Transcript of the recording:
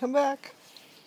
Come back.